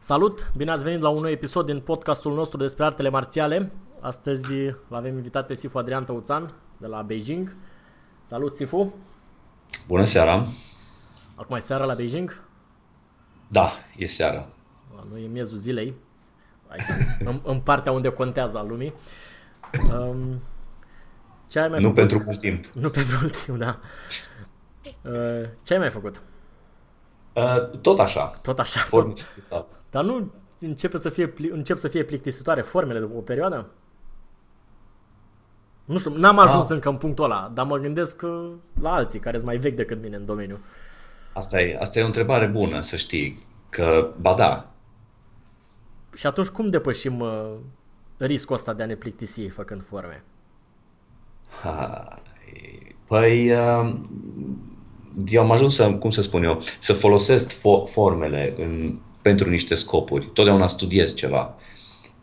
Salut! Bine ați venit la un nou episod din podcastul nostru despre artele marțiale. Astăzi l-avem invitat pe Sifu Adrian Tăuțan de la Beijing. Salut, Sifu! Bună seara! Acum e seara la Beijing? Da, e seara. Nu e miezul zilei aici, în, în partea unde contează al lumii. Um, ce ai mai nu făcut? pentru mult timp. Nu pentru mult timp, da. Uh, ce ai mai făcut? Uh, tot așa. Tot așa. Tot... Dar nu începe să fie, încep să fie plictisitoare formele după o perioadă? Nu știu, n-am ajuns ah. încă în punctul ăla, dar mă gândesc la alții care sunt mai vechi decât mine în domeniu. Asta e, asta e o întrebare bună, să știi. Că, ba da, și atunci cum depășim uh, riscul ăsta de a ne plictisi făcând forme? Ha, păi, uh, eu am ajuns să, cum să spun eu, să folosesc fo- formele în, pentru niște scopuri. Totdeauna studiez ceva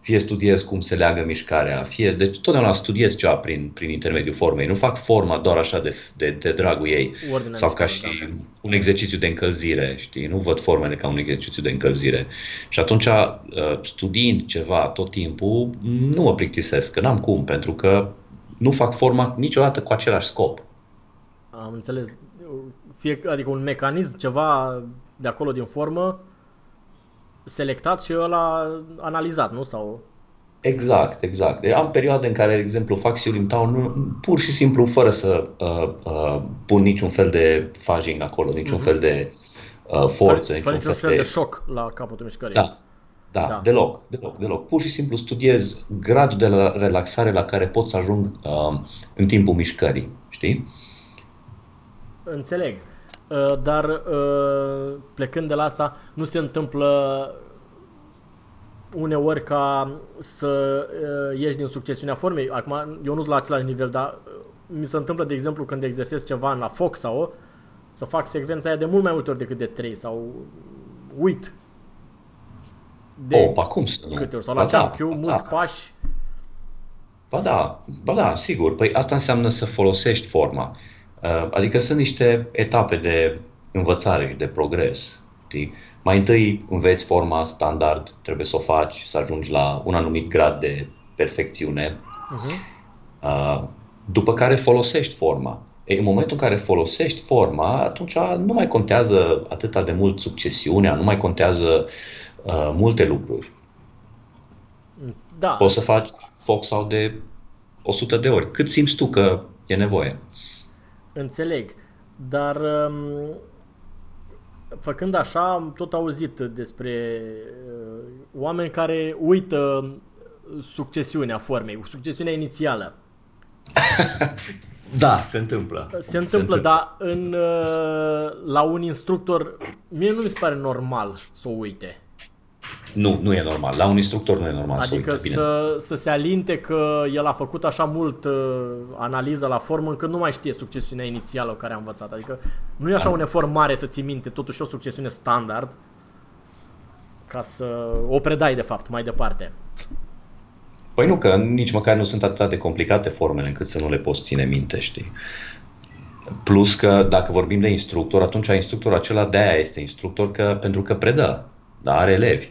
fie studiez cum se leagă mișcarea, fie, deci totdeauna studiez ceva prin, prin intermediul formei. Nu fac forma doar așa de, de, de dragul ei Ordinea sau ca și da. un exercițiu de încălzire, știi? Nu văd formele ca un exercițiu de încălzire. Și atunci, uh, studiind ceva tot timpul, nu mă plictisesc, că n-am cum, pentru că nu fac forma niciodată cu același scop. Am înțeles. Fie, adică un mecanism, ceva de acolo din formă, selectat și ăla analizat, nu? Sau... Exact, exact. Deci am perioade în care, de exemplu, fac Siulim Town pur și simplu fără să uh, uh, pun niciun fel de fajing acolo, niciun uh-huh. fel de uh, forță. Fără, niciun fel de... de șoc la capătul mișcării. Da, da, da, deloc, deloc, deloc. Pur și simplu studiez gradul de relaxare la care pot să ajung uh, în timpul mișcării, știi? Înțeleg. Uh, dar uh, plecând de la asta, nu se întâmplă uneori ca să uh, ieși din succesiunea formei. Acum, eu nu sunt la același nivel, dar mi se întâmplă, de exemplu, când exersez ceva la foc sau să fac secvența aia de mult mai multe ori decât de 3 sau uit de oh, pa, cum să nu? câte ori, sau la da, mulți da. pași. Ba da, ba da, sigur. Păi asta înseamnă să folosești forma. Uh, adică sunt niște etape de învățare și de progres. Știi? Mai întâi înveți forma standard, trebuie să o faci, să ajungi la un anumit grad de perfecțiune, uh-huh. după care folosești forma. E, în momentul în care folosești forma, atunci nu mai contează atâta de mult succesiunea, nu mai contează uh, multe lucruri. Da. Poți să faci foc sau de 100 de ori, cât simți tu că e nevoie. Înțeleg, dar um, făcând așa am tot auzit despre uh, oameni care uită succesiunea formei, succesiunea inițială. da, se întâmplă. Se întâmplă, se întâmplă. dar în, uh, la un instructor, mie nu mi se pare normal să o uite. Nu, nu e normal. La un instructor nu e normal adică să uite, să, să se alinte că el a făcut așa mult uh, analiză la formă încât nu mai știe succesiunea inițială care a învățat. Adică nu e așa un efort mare să ții minte totuși o succesiune standard ca să o predai de fapt mai departe. Păi nu, că nici măcar nu sunt atât de complicate formele încât să nu le poți ține minte, știi? Plus că dacă vorbim de instructor, atunci instructorul acela de aia este instructor că, pentru că predă, dar are elevi.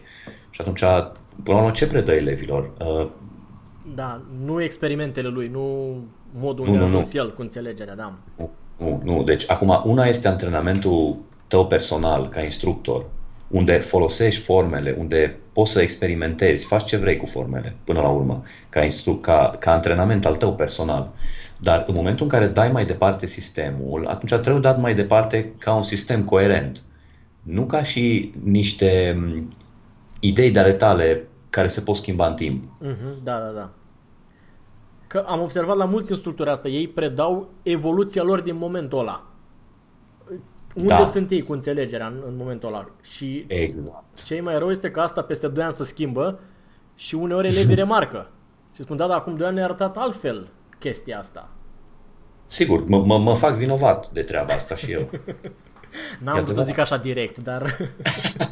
Și atunci, până la urmă, ce predă elevilor? Uh, da, nu experimentele lui, nu modul unde nu, a ajuns nu. el cu înțelegerea, da. Nu, nu. Deci, acum, una este antrenamentul tău personal, ca instructor, unde folosești formele, unde poți să experimentezi, faci ce vrei cu formele, până la urmă, ca, instru- ca, ca antrenament al tău personal. Dar în momentul în care dai mai departe sistemul, atunci trebuie dat mai departe ca un sistem coerent. Nu ca și niște idei de ale tale care se pot schimba în timp. Uh-huh, da, da, da. Că am observat la mulți instructori asta, ei predau evoluția lor din momentul ăla. Unde da. sunt ei cu înțelegerea în, în momentul ăla? Și exact. cei mai rău este că asta peste 2 ani se schimbă și uneori elevii remarcă. Și spun, da, dar acum 2 ani ne-a arătat altfel chestia asta. Sigur, mă, mă, mă fac vinovat de treaba asta și eu. N-am vrut să zic așa direct, dar...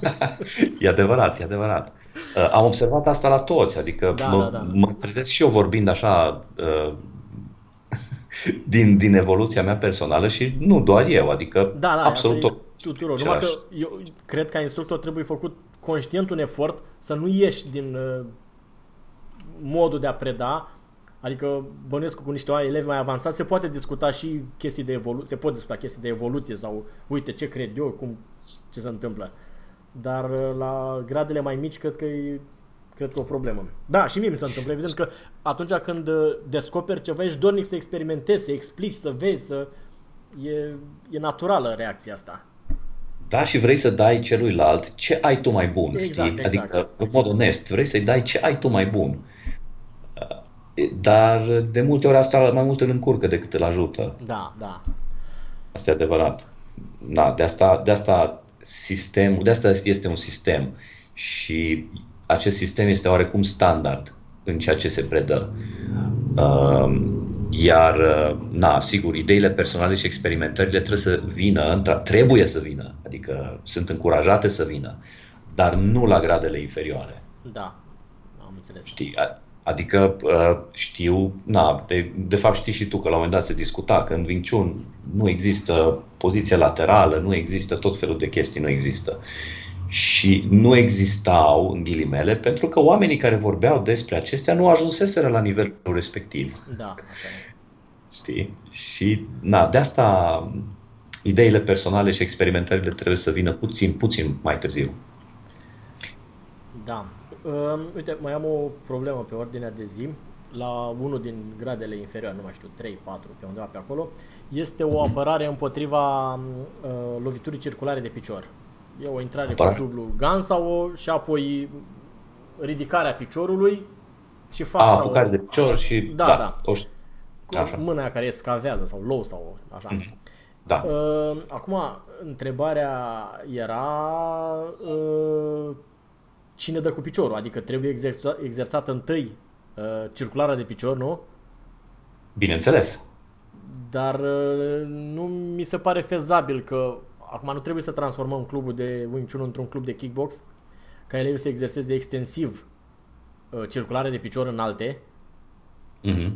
e adevărat, e adevărat. Uh, am observat asta la toți, adică Da, mă, da, da. mă trezesc și eu vorbind așa uh, din, din evoluția mea personală și nu doar eu, adică Da, da, absolut asta e tot. tuturor. Numai că același. eu cred că ca instructor trebuie făcut conștient un efort să nu ieși din uh, modul de a preda. Adică bănuiesc că cu niște elevi mai avansați se poate discuta și chestii de evoluție, se pot discuta chestii de evoluție sau uite ce cred eu, cum ce se întâmplă. Dar uh, la gradele mai mici cred că e cred că e o problemă. Da, și mie mi se întâmplă. Evident că atunci când uh, descoperi ceva, ești dornic să experimentezi, să explici, să vezi, să... E, e naturală reacția asta. Da, și vrei să dai celuilalt ce ai tu mai bun, Exact, știi? exact. Adică, în mod onest, vrei să-i dai ce ai tu mai bun. Uh, Dar de multe ori asta mai mult îl încurcă decât îl ajută. Da, da. Asta e adevărat. Na, de asta, de asta sistemul, de asta este un sistem și acest sistem este oarecum standard în ceea ce se predă. Um, Iar, uh, na, sigur, ideile personale și experimentările trebuie să vină, întra- trebuie să vină, adică sunt încurajate să vină, dar nu la gradele inferioare. Da. Am înțeles. Știi? A- Adică uh, știu, na, de, de fapt știi și tu că la un moment dat se discuta că în Wing Chun nu există poziție laterală, nu există tot felul de chestii, nu există. Și nu existau, în ghilimele, pentru că oamenii care vorbeau despre acestea nu ajunseseră la nivelul respectiv. Da, așa e. Știi? Și, na, de asta ideile personale și experimentările trebuie să vină puțin, puțin mai târziu. Da. Um, uite, mai am o problemă pe ordinea de zi. La unul din gradele inferioare, nu mai știu, 3, 4, pe undeva pe acolo, este o apărare împotriva uh, loviturii circulare de picior. E o intrare Apărare? cu dublu gun sau o, și apoi ridicarea piciorului și A, fața. apucare de picior și, Da, da, da. o știu. cu Așa. mâna aia care escavează sau low sau așa. Da. Uh, acum, întrebarea era uh, cine dă cu piciorul, adică trebuie exersa, exersată întâi uh, circularea de picior, nu? Bineînțeles. Dar uh, nu mi se pare fezabil că acum nu trebuie să transformăm clubul de Wing Chun într-un club de kickbox, ca elevii să exerseze extensiv uh, circularea de picior înalte, Mhm.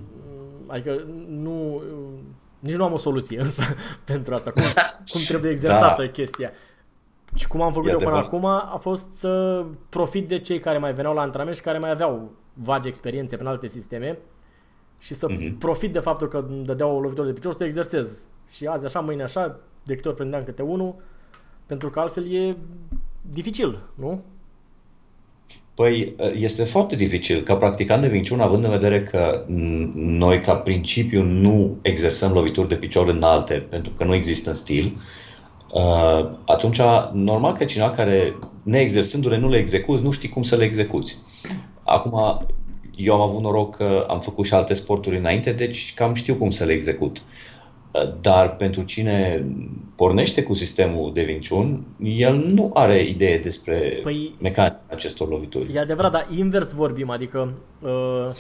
Adică nu, nici nu am o soluție însă pentru asta, cum, cum trebuie exersată Da. chestia. Și cum am făcut E eu până adevărat. acum a fost să profit de cei care mai veneau la antrenament și care mai aveau vagi experiențe prin alte sisteme și să Mhm. profit de faptul că îmi dădeau o lovitură de picior să exersez. Și azi așa, mâine așa, de câte ori prindeam câte unul, pentru că altfel e dificil, nu? Păi este foarte dificil ca practicant de Wing Chun, având în vedere că n- noi ca principiu nu exersăm lovituri de picior înalte pentru că nu există în stil, uh, atunci normal că cineva care neexersându-le nu le execuți, nu știi cum să le execuți. Acum, eu am avut noroc că am făcut și alte sporturi înainte, deci cam știu cum să le execut. Dar pentru cine pornește cu sistemul de Wing Chun, el nu are idee despre Păi- mecanica acestor lovituri. E adevărat, dar invers vorbim, adică uh,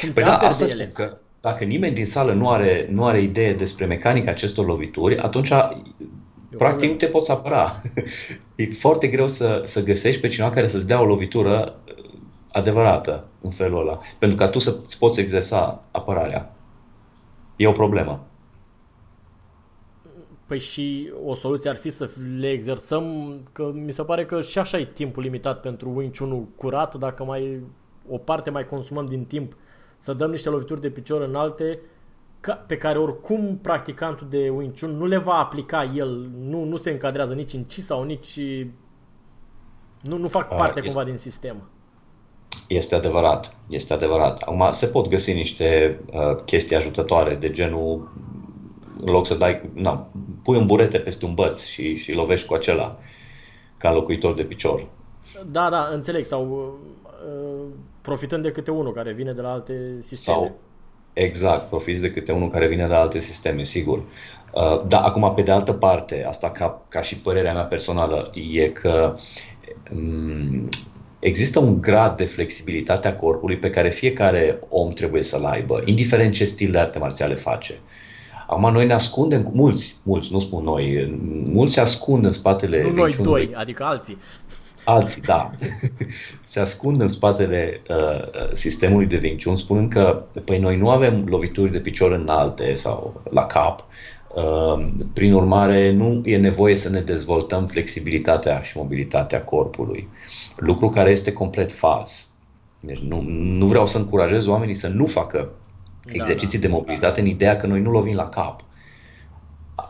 cum Păi te da, aperi asta de spun ele. că dacă nimeni din sală nu are, nu are idee despre mecanica acestor lovituri, atunci practic problemă. nu te poți apăra. e foarte greu să, să găsești pe cineva care să-ți dea o lovitură uh, adevărată în felul ăla, pentru ca tu să-ți poți exersa apărarea. E o problemă. Păi și o soluție ar fi să le exersăm, că mi se pare că și așa e timpul limitat pentru Wing chun curat, dacă mai o parte mai consumăm din timp să dăm niște lovituri de picior înalte, ca, pe care oricum practicantul de Wing Chun nu le va aplica el, nu, nu se încadrează nici în Chi sau nici... Nu, nu fac parte este, cumva din sistem. Este adevărat, este adevărat. Acum se pot găsi niște uh, chestii ajutătoare de genul în loc să dai, na, pui un burete peste un băț și, și lovești cu acela ca locuitor de picior. Da, da, înțeleg. Sau uh, profitând de câte unul care vine de la alte sisteme. Sau, exact, profiți de câte unul care vine de la alte sisteme, sigur. Uh, da, acum, pe de altă parte, asta ca, ca și părerea mea personală, e că um, există un grad de flexibilitate a corpului pe care fiecare om trebuie să-l aibă, indiferent ce stil de arte marțiale face. Acum noi ne ascundem, mulți, mulți, nu spun noi, mulți se ascund în spatele... Nu noi doi, adică alții. Alții, da. se ascund în spatele uh, sistemului de Wing Chun spunând că păi noi nu avem lovituri de picior înalte sau la cap, uh, prin urmare nu e nevoie să ne dezvoltăm flexibilitatea și mobilitatea corpului. Lucru care este complet fals. Deci nu, nu vreau să încurajez oamenii să nu facă da, exerciții da, da. de mobilitate în ideea că noi nu lovim la cap.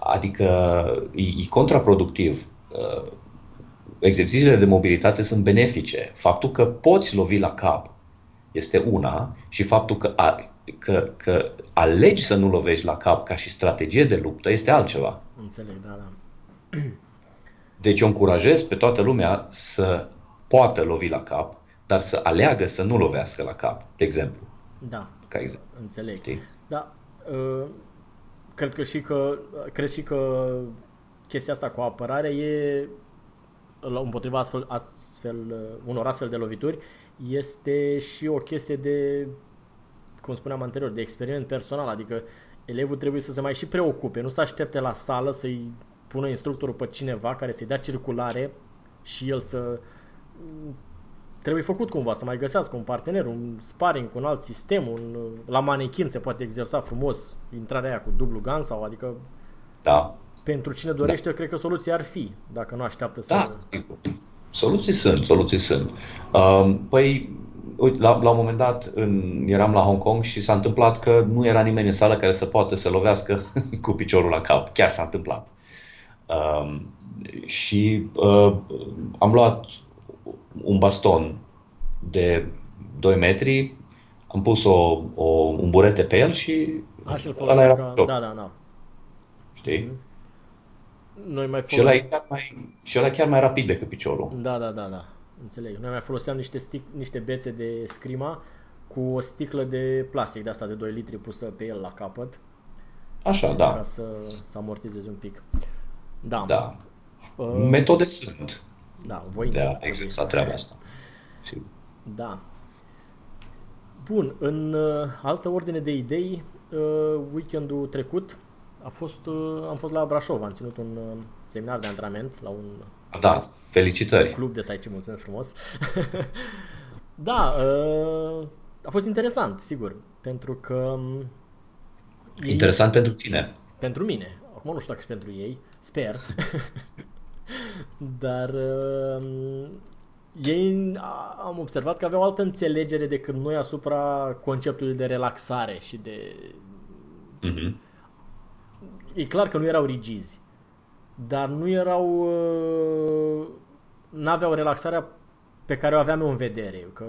Adică e, e contraproductiv. Uh, exercițiile de mobilitate sunt benefice. Faptul că poți lovi la cap este una și faptul că, a, că, că alegi să nu lovești la cap ca și strategie de luptă este altceva. Înțeleg, da, da. Deci eu încurajez pe toată lumea să poată lovi la cap, dar să aleagă să nu lovească la cap, de exemplu. Da. Ca exemplu. Înțeleg. Știi? Da. Uh, cred că și că, cred și că chestia asta cu apărare e împotriva astfel, astfel, uh, unor astfel de lovituri este și o chestie de, cum spuneam anterior, de experiment personal, adică elevul trebuie să se mai și preocupe, nu să aștepte la sală să-i pună instructorul pe cineva care să-i dea circulare și el să trebuie făcut cumva, să mai găsească un partener, un sparring cu un alt sistem, un, la manechin se poate exersa frumos intrarea aia cu dublu gun sau adică da. Pentru cine dorește, da. cred că soluția ar fi, dacă nu așteaptă să... Da, sigur. Soluții sunt, soluții sunt. Uh, păi, uite, la, la un moment dat în, eram la Hong Kong și s-a întâmplat că nu era nimeni în sală care să poată să lovească cu piciorul la cap. Chiar s-a întâmplat. Uh, și uh, am luat un baston de 2 metri, am pus o, o, un burete pe el și Așa ăla era ca... Da, da, da. Știi? Mm-hmm. Noi mai folos... și, ăla chiar mai, și ăla chiar mai rapid decât piciorul. Da, da, da, da. Înțeleg. Noi mai foloseam niște, stic, niște bețe de scrima cu o sticlă de plastic de asta de 2 litri pusă pe el la capăt. Așa, da. Ca să, să amortizezi un pic. Da. da. Uh, Metode sunt. Da, voință. De a exersa treaba asta. Sigur. Da. Bun, în uh, altă ordine de idei, uh, weekendul trecut a fost, uh, am fost la Brașov, am ținut un uh, seminar de antrenament la un da, felicitări. club de tai chi, mulțumesc frumos. da, uh, a fost interesant, sigur, pentru că... Um, interesant ei, pentru tine. Pentru mine. Acum nu știu dacă și pentru ei, sper. Dar uh, ei am observat că aveau altă înțelegere decât noi asupra conceptului de relaxare și de... Uh-huh. E clar că nu erau rigizi, dar nu erau... Uh, n-aveau relaxarea pe care o aveam eu în vedere, că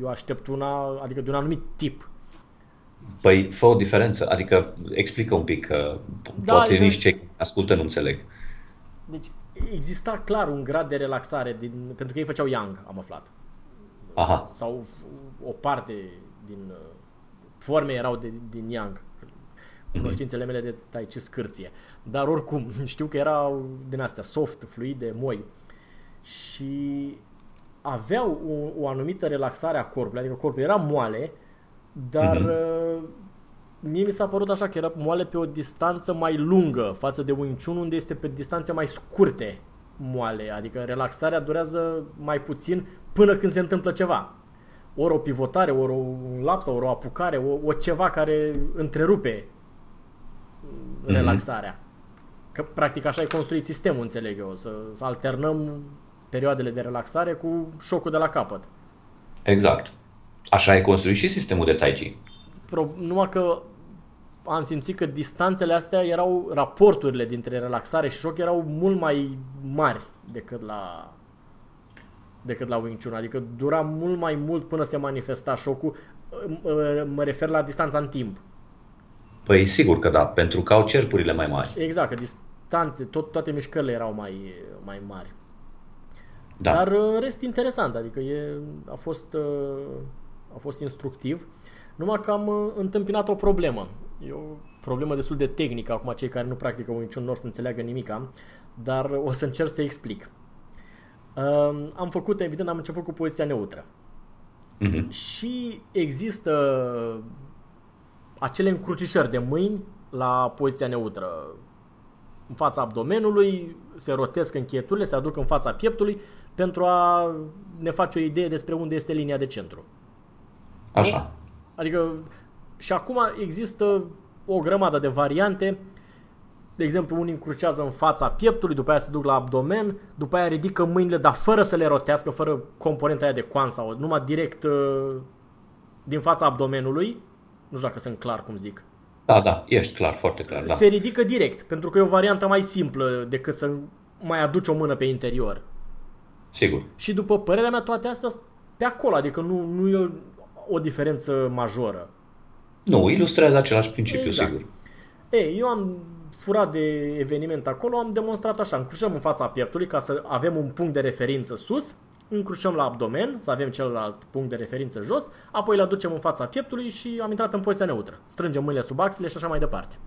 eu aștept una, adică de un anumit tip. Păi, fă o diferență, adică explică un pic, că da, poate adică... nici cei ascultă nu înțeleg. Deci, exista clar un grad de relaxare din, pentru că ei făceau yang, am aflat. Aha. Sau o parte din uh, forme erau de, din yang. Mhm. Cunoștințele mele de tai chi scârție. Dar oricum, știu că erau din astea soft, fluide, moi. Și aveau o, o anumită relaxare a corpului, adică corpul era moale, dar mm-hmm mie mi s-a părut așa că era moale pe o distanță mai lungă față de Wing Chun unde este pe distanțe mai scurte moale, adică relaxarea durează mai puțin până când se întâmplă ceva. Ori o pivotare, ori un laps, ori o apucare, o, o ceva care întrerupe mm-hmm. relaxarea. Că practic așa e construit sistemul, înțeleg eu, să, să alternăm perioadele de relaxare cu șocul de la capăt. Exact. Așa e construit și sistemul de Tai Chi. Pro, numai că am simțit că distanțele astea erau, raporturile dintre relaxare și șoc erau mult mai mari decât la decât la Wing Chun, adică dura mult mai mult până se manifesta șocul, mă refer la distanța în timp. Păi sigur că da, pentru că au cercurile mai mari. Exact, că distanțe, tot, toate mișcările erau mai, mai mari. Da. Dar în rest interesant, adică e, a, fost, a fost instructiv. Numai că am uh, întâmpinat o problemă. E o problemă destul de tehnică, acum cei care nu practică Wing Chun nu să înțeleagă nimica, dar o să încerc să explic. Uh, am făcut, evident, am început cu poziția neutră. Uh-huh. Și există acele încrucișări de mâini la poziția neutră. În fața abdomenului, se rotesc încheieturile, se aduc în fața pieptului pentru a ne face o idee despre unde este linia de centru. Așa. Adică și acum există o grămadă de variante. De exemplu, unii încrucează în fața pieptului, după aia se duc la abdomen, după aia ridică mâinile, dar fără să le rotească, fără componenta aia de coan sau numai direct uh, din fața abdomenului. Nu știu dacă sunt clar cum zic. Da, da, ești clar, foarte clar. Da. Se ridică direct, pentru că e o variantă mai simplă decât să mai aduci o mână pe interior. Sigur. Și după părerea mea, toate astea pe acolo, adică nu, nu e o diferență majoră. Nu, ilustrează același principiu, exact. sigur. Ei, eu am furat de eveniment acolo, am demonstrat așa, încrucișăm în fața pieptului ca să avem un punct de referință sus, încrucișăm la abdomen, să avem celălalt punct de referință jos, apoi îl aducem în fața pieptului și am intrat în poziția neutră. Strângem mâinile sub axile și așa mai departe.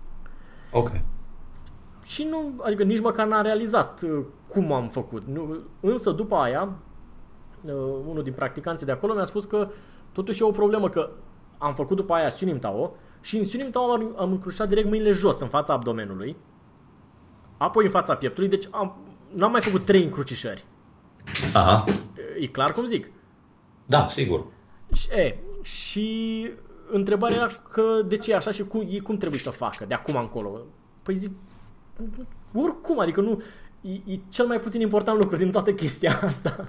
Ok. Și nu, adică nici măcar n-am realizat uh, cum am făcut. Nu, însă după aia, uh, unul din practicanții de acolo mi-a spus că totuși e o problemă că am făcut după aia Sunim Tao și în Sunim Tao am, am încrucișat direct mâinile jos în fața abdomenului, apoi în fața pieptului, deci am, n-am mai făcut trei încrucișări. Aha. E clar cum zic? Da, sigur. Și, e, și întrebarea era că de ce e așa și cum, cum trebuie să facă de acum încolo. Păi zic, oricum, adică nu, e, e cel mai puțin important lucru din toată chestia asta.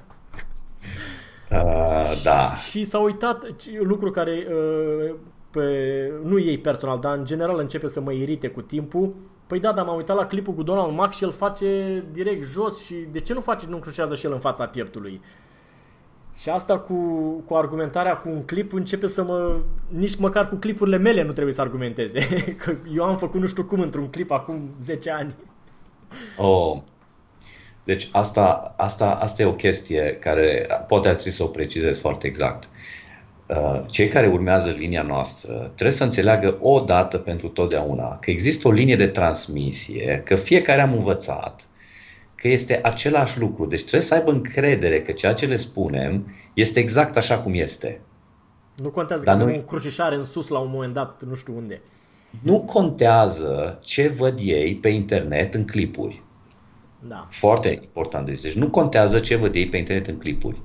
Uh, da. Și s-a uitat lucru care uh, pe, nu ei personal, dar în general începe să mă irite cu timpul. Păi da, dar m-am uitat la clipul cu Donald Mac și el face direct jos și de ce nu face, nu crucează și el în fața pieptului? Și asta cu, cu argumentarea cu un clip începe să mă... Nici măcar cu clipurile mele nu trebuie să argumenteze. Că eu am făcut nu știu cum într-un clip acum 10 ani. Oh, deci asta, asta, asta e o chestie care poate ar trebui să o precizez foarte exact. Uh, cei care urmează linia noastră trebuie să înțeleagă o dată pentru totdeauna că există o linie de transmisie, că fiecare am învățat, că este același lucru. Deci trebuie să aibă încredere că ceea ce le spunem este exact așa cum este. Nu contează Dar că nu... un crucișare în sus la un moment dat, nu știu unde. Nu contează ce văd ei pe internet în clipuri. Da. Foarte important. Deci nu contează ce văd ei pe internet în clipuri.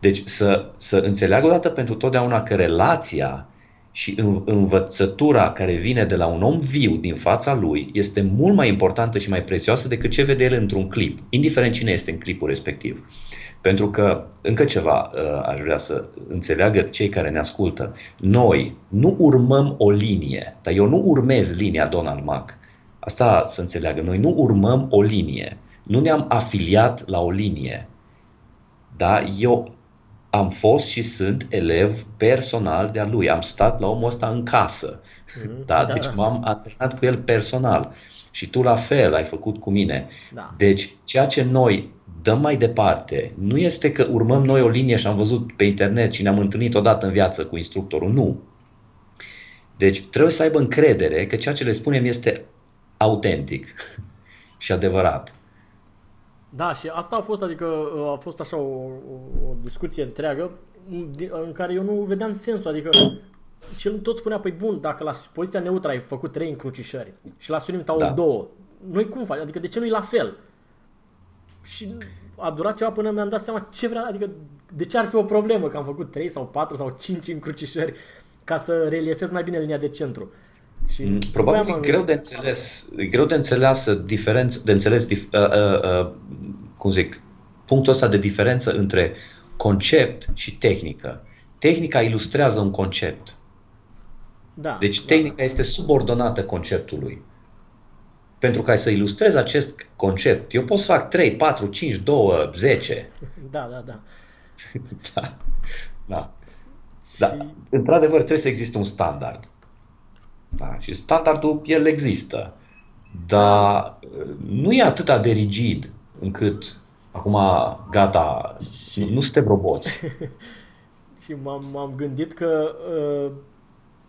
Deci să, să înțeleagă odată pentru totdeauna că relația și învățătura care vine de la un om viu din fața lui este mult mai importantă și mai prețioasă decât ce vede el într-un clip, indiferent cine este în clipul respectiv. Pentru că, încă ceva uh, aș vrea să înțeleagă cei care ne ascultă, noi nu urmăm o linie, dar eu nu urmez linia Donald Mac. Asta să înțeleagă. Noi nu urmăm o linie. Nu ne-am afiliat la o linie. Da? Eu am fost și sunt elev personal de-a lui. Am stat la omul ăsta în casă. Mm-hmm. Da? da? Deci m-am antrenat cu el personal. Și tu la fel ai făcut cu mine. Da. Deci ceea ce noi dăm mai departe nu este că urmăm noi o linie și am văzut pe internet și ne-am întâlnit odată în viață cu instructorul. Nu. Deci trebuie să aibă încredere că ceea ce le spunem este autentic și adevărat. Da, și asta a fost, adică a fost așa o, o, o discuție întreagă în care eu nu vedeam sensul, adică și el tot spunea, păi bun, dacă la poziția neutră ai făcut trei încrucișări și la Sunim Tau da. două, noi cum faci? Adică de ce nu-i la fel? Și a durat ceva până mi-am dat seama ce vrea, adică de ce ar fi o problemă că am făcut trei sau patru sau cinci încrucișări ca să reliefez mai bine linia de centru. Și mm, Probabil e greu de înțeles, e greu de înțeles diferență, de înțeles, dif, uh, uh, uh, cum zic, punctul ăsta de diferență între concept și tehnică. Tehnica ilustrează un concept. Da, Deci da. tehnica este subordonată conceptului. Pentru ca să ilustrez acest concept, eu pot să fac 3, 4, 5, 2, 10. Da, da, da. Da. Da. Da. Și- Într-adevăr, trebuie să existe un standard. Da. Și standardul, el există. Dar uh, nu e atât de rigid încât acum, gata, nu, nu suntem roboți. Și m-am, m-am gândit că uh,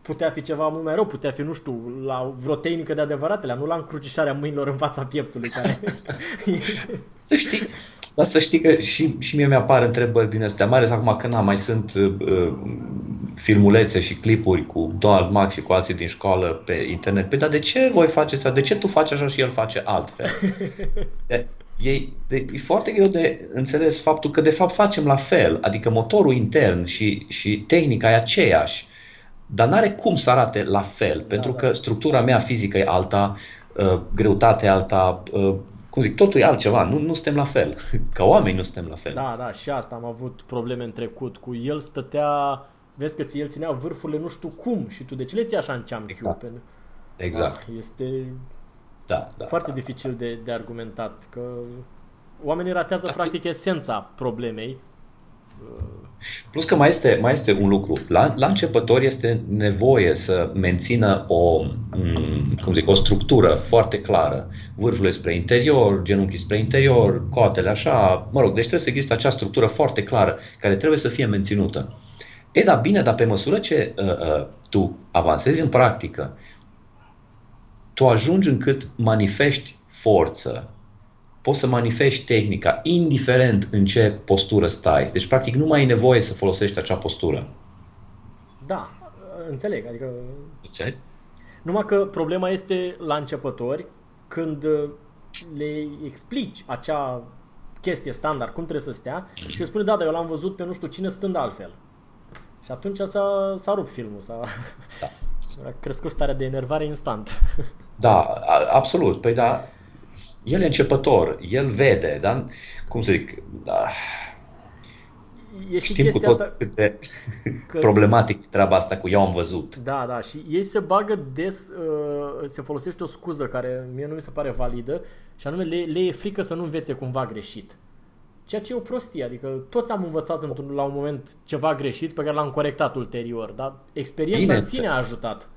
putea fi ceva mult mai rău, putea fi, nu știu, la vreo tehnică de adevăratele, nu la încrucișarea mâinilor în fața pieptului, care... Să știi, dar să știi că și, și mie mi-apar întrebări din astea, mai ales acum că na, mai sunt uh, filmulețe și clipuri cu Donald Mac și cu alții din școală pe internet. Păi, dar de ce voi faceți asta? De ce tu faci așa și el face altfel? De, e, de, e foarte greu de înțeles faptul că de fapt facem la fel, adică motorul intern și, și tehnica e aceeași, dar n-are cum să arate la fel, pentru da. că structura mea fizică e alta, uh, greutatea e alta, uh, cum zic, totul e altceva, nu, nu suntem la fel, ca oameni nu suntem la fel. Da, da, și asta am avut probleme în trecut cu el stătea, vezi că ți el ținea vârfurile nu știu cum și tu de ce le ții așa în ceamchiu? Exact. Pentru... Exact, Ah, este da, da. foarte da. dificil de, de argumentat, că oamenii ratează practic esența problemei. Plus că mai este, mai este un lucru. La, la începător este nevoie să mențină o, m, cum zic, o structură foarte clară. Vârful spre interior, genunchii spre interior, coatele așa, mă rog, deci trebuie să existe acea structură foarte clară care trebuie să fie menținută. E, da, bine, dar pe măsură ce uh, uh, tu avansezi în practică, tu ajungi încât manifesti forță, poți să manifesti tehnica, indiferent în ce postură stai. Deci, practic, nu mai ai nevoie să folosești acea postură. Da, înțeleg, adică Înțelegi? numai că problema este la începători când uh, le explici acea chestie standard, cum trebuie să stea și îți spune, da, dar eu l-am văzut pe nu știu cine stând altfel. Și atunci s-a, s-a rupt filmul, s-a, Da. a crescut starea de enervare instant. Da, a- absolut. Păi da, el e începător, el vede, dar, cum să zic, da, E și știm cu chestia tot asta, cât de că- problematic e treaba asta cu eu am văzut. Da, da, și ei se bagă des, uh, se folosește o scuză care mie nu mi se pare validă și anume le, le e frică să nu învețe cumva greșit. Ceea ce e o prostie, adică toți am învățat într-un, la un moment ceva greșit pe care l-am corectat ulterior, dar experiența Bine în sine a înțeles. ajutat.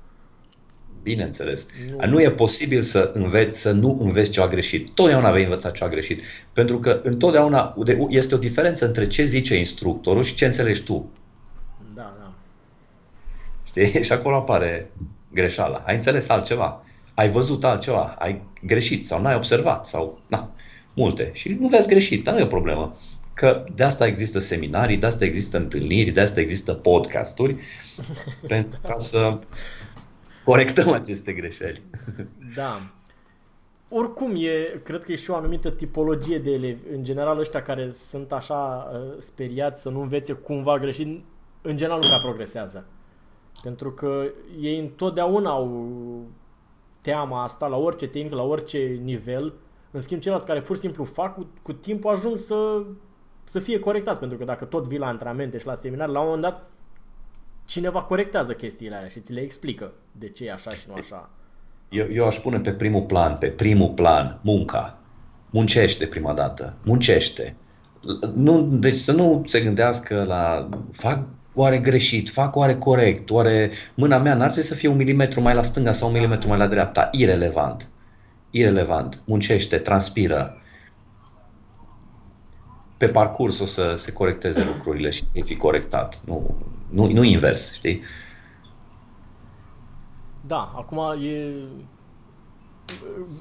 Bineînțeles. Nu. Nu. nu e posibil să, înveți, să nu înveți ceva greșit. Totdeauna vei învăța ceva greșit. Pentru că întotdeauna de- este o diferență între ce zice instructorul și ce înțelegi tu. Da, da. Știi? Și acolo apare greșeala. Ai înțeles altceva. Ai văzut altceva. Ai greșit sau n-ai observat sau na, multe. Și nu vezi greșit, dar nu e o problemă. Că de asta există seminarii, de asta există întâlniri, de asta există podcasturi pentru ca să corectăm aceste greșeli. Da. Oricum, e, cred că e și o anumită tipologie de elevi. În general, ăștia care sunt așa uh, speriați să nu învețe cumva greșit, în general nu prea progresează. Pentru că ei întotdeauna au teama asta la orice tehnică, la orice nivel. În schimb, ceilalți care pur și simplu fac, cu, cu timpul ajung să, să fie corectați. Pentru că dacă tot vii la antrenamente și la seminar, la un moment dat cineva corectează chestiile alea și ți le explică de ce e așa și nu așa. Eu, eu aș pune pe primul plan, pe primul plan, munca. Muncește prima dată, muncește. Nu, deci să nu se gândească la fac oare greșit, fac oare corect, oare mâna mea n-ar trebui să fie un milimetru mai la stânga sau un milimetru mai la dreapta. Irelevant. Irelevant. Muncește, transpiră. Pe parcurs o să se corecteze lucrurile și vei fi corectat. Nu, nu, nu invers, știi? Da, acum e...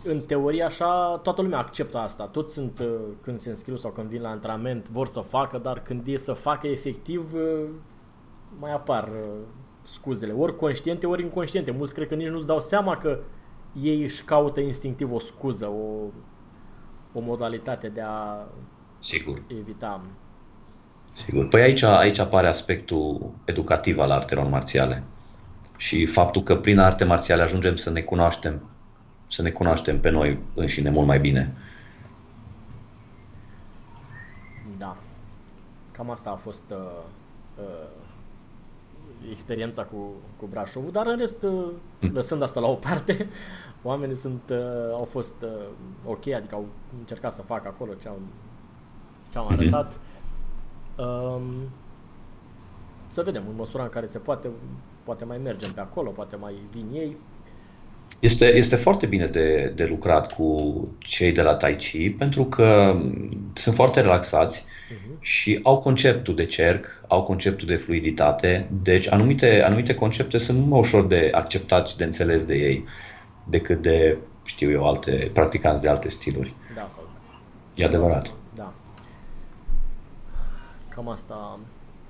În teorie așa, toată lumea acceptă asta. Toți sunt, uh, când se înscriu sau când vin la antrenament, vor să facă, dar când e să facă efectiv, uh, mai apar uh, scuzele. Ori conștiente, ori inconștiente. Mulți cred că nici nu-ți dau seama că ei își caută instinctiv o scuză, o, o modalitate de a Sigur. evita. Sigur. Păi aici, aici apare aspectul educativ al artelor marțiale. Și faptul că prin arte marțiale ajungem să ne cunoaștem, să ne cunoaștem pe noi înșine mult mai bine. Da. Cam asta a fost uh, uh, experiența cu, cu Brașovul, dar în rest, uh, lăsând asta la o parte, oamenii sunt, uh, au fost uh, ok, adică au încercat să facă acolo ce au, ce au Mhm. arătat. Um, să vedem, în măsura în care se poate, poate mai mergem pe acolo, poate mai vin ei. Este, este foarte bine de, de lucrat cu cei de la Tai Chi pentru că sunt foarte relaxați Uh-huh. și au conceptul de cerc, au conceptul de fluiditate, deci anumite, anumite concepte sunt mult mai ușor de acceptat și de înțeles de ei decât de, știu eu, alte practicanți de alte stiluri. Da, sau E adevărat. Da. Cam asta.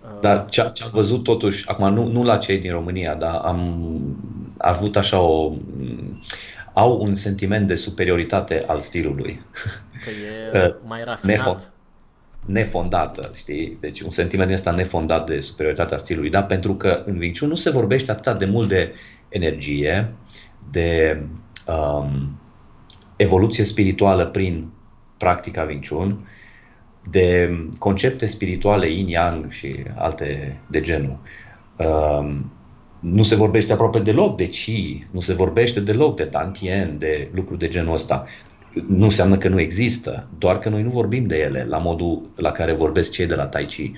uh, Dar ce, ce am văzut totuși, acum nu, nu la cei din România, dar am avut așa o... au un sentiment de superioritate al stilului. Că e Uh, mai rafinat. nefo- nefondată, știi? Deci un sentiment din ăsta nefondat de superioritatea stilului, da? Pentru că în Wing Chun nu se vorbește atât de mult de energie, de um, evoluție spirituală prin practica Wing Chun, de concepte spirituale yin-yang și alte de genul. Um, nu se vorbește aproape deloc de chi, nu se vorbește deloc de tantien, de lucruri de genul ăsta. Nu înseamnă că nu există, doar că noi nu vorbim de ele la modul la care vorbesc cei de la Tai Chi.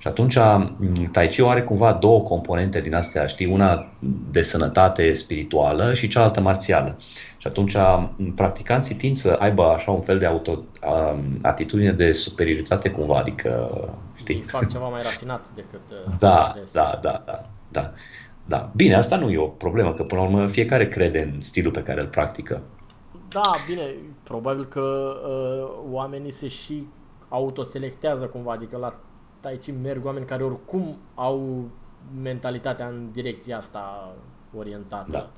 Și atunci m, Tai Chi are cumva două componente din astea, știi, una de sănătate spirituală și cealaltă marțială. Și atunci m, practicanții tind să aibă așa un fel de auto, um, atitudine de superioritate cumva, adică, știi, Ei fac ceva mai rafinat decât uh, da, restul. da, da, da, da, da. Bine, asta nu e o problemă, că până la urmă fiecare crede în stilul pe care îl practică. Da, bine, probabil că uh, oamenii se și autoselectează cumva, adică la Tai Chi merg oameni care oricum au mentalitatea în direcția asta orientată. Da.